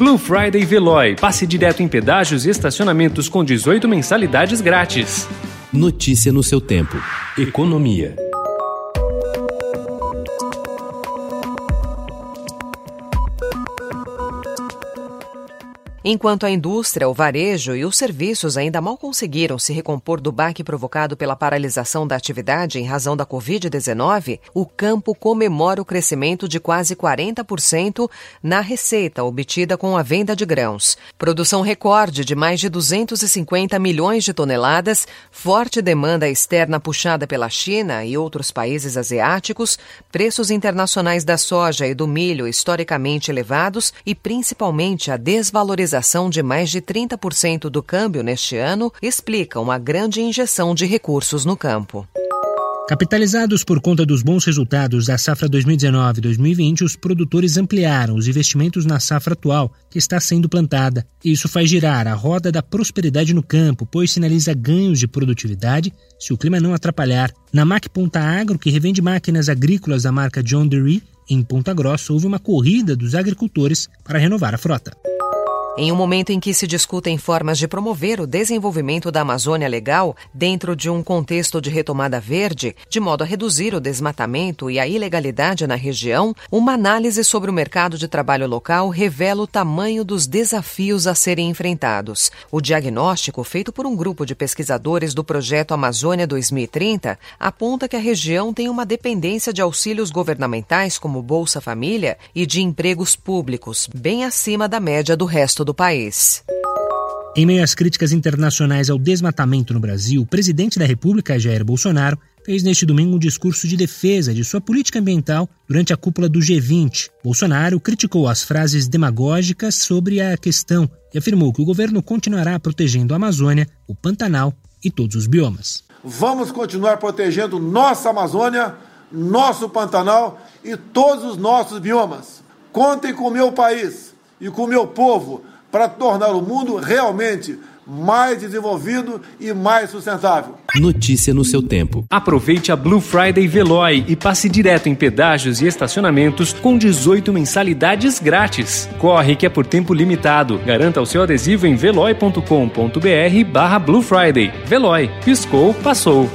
Blue Friday Veloy. Passe direto em pedágios e estacionamentos com 18 mensalidades grátis. Notícia no seu tempo. Economia. Enquanto a indústria, o varejo e os serviços ainda mal conseguiram se recompor do baque provocado pela paralisação da atividade em razão da Covid-19, o campo comemora o crescimento de quase 40% na receita obtida com a venda de grãos. Produção recorde de mais de 250 milhões de toneladas, forte demanda externa puxada pela China e outros países asiáticos, preços internacionais da soja e do milho historicamente elevados e principalmente a desvalorização valorização de mais de 30% do câmbio neste ano explica uma grande injeção de recursos no campo. Capitalizados por conta dos bons resultados da safra 2019-2020, os produtores ampliaram os investimentos na safra atual, que está sendo plantada. Isso faz girar a roda da prosperidade no campo, pois sinaliza ganhos de produtividade se o clima não atrapalhar. Na MAC Ponta Agro, que revende máquinas agrícolas da marca John Deere, em Ponta Grossa, houve uma corrida dos agricultores para renovar a frota. Em um momento em que se discutem formas de promover o desenvolvimento da Amazônia Legal dentro de um contexto de retomada verde, de modo a reduzir o desmatamento e a ilegalidade na região, uma análise sobre o mercado de trabalho local revela o tamanho dos desafios a serem enfrentados. O diagnóstico, feito por um grupo de pesquisadores do projeto Amazônia 2030, aponta que a região tem uma dependência de auxílios governamentais como Bolsa Família e de empregos públicos, bem acima da média do resto resto do país. Em meio às críticas internacionais ao desmatamento no Brasil, o presidente da República, Jair Bolsonaro, fez neste domingo um discurso de defesa de sua política ambiental durante a cúpula do G20. Bolsonaro criticou as frases demagógicas sobre a questão e afirmou que o governo continuará protegendo a Amazônia, o Pantanal e todos os biomas. Vamos continuar protegendo nossa Amazônia, nosso Pantanal e todos os nossos biomas. Contem com o meu país e com o meu povo para tornar o mundo realmente mais desenvolvido e mais sustentável. Notícia no seu tempo. Aproveite a Blue Friday Veloy e passe direto em pedágios e estacionamentos com 18 mensalidades grátis. Corre que é por tempo limitado. Garanta o seu adesivo em veloy.com.br barra Blue Friday. Veloy. Piscou, passou.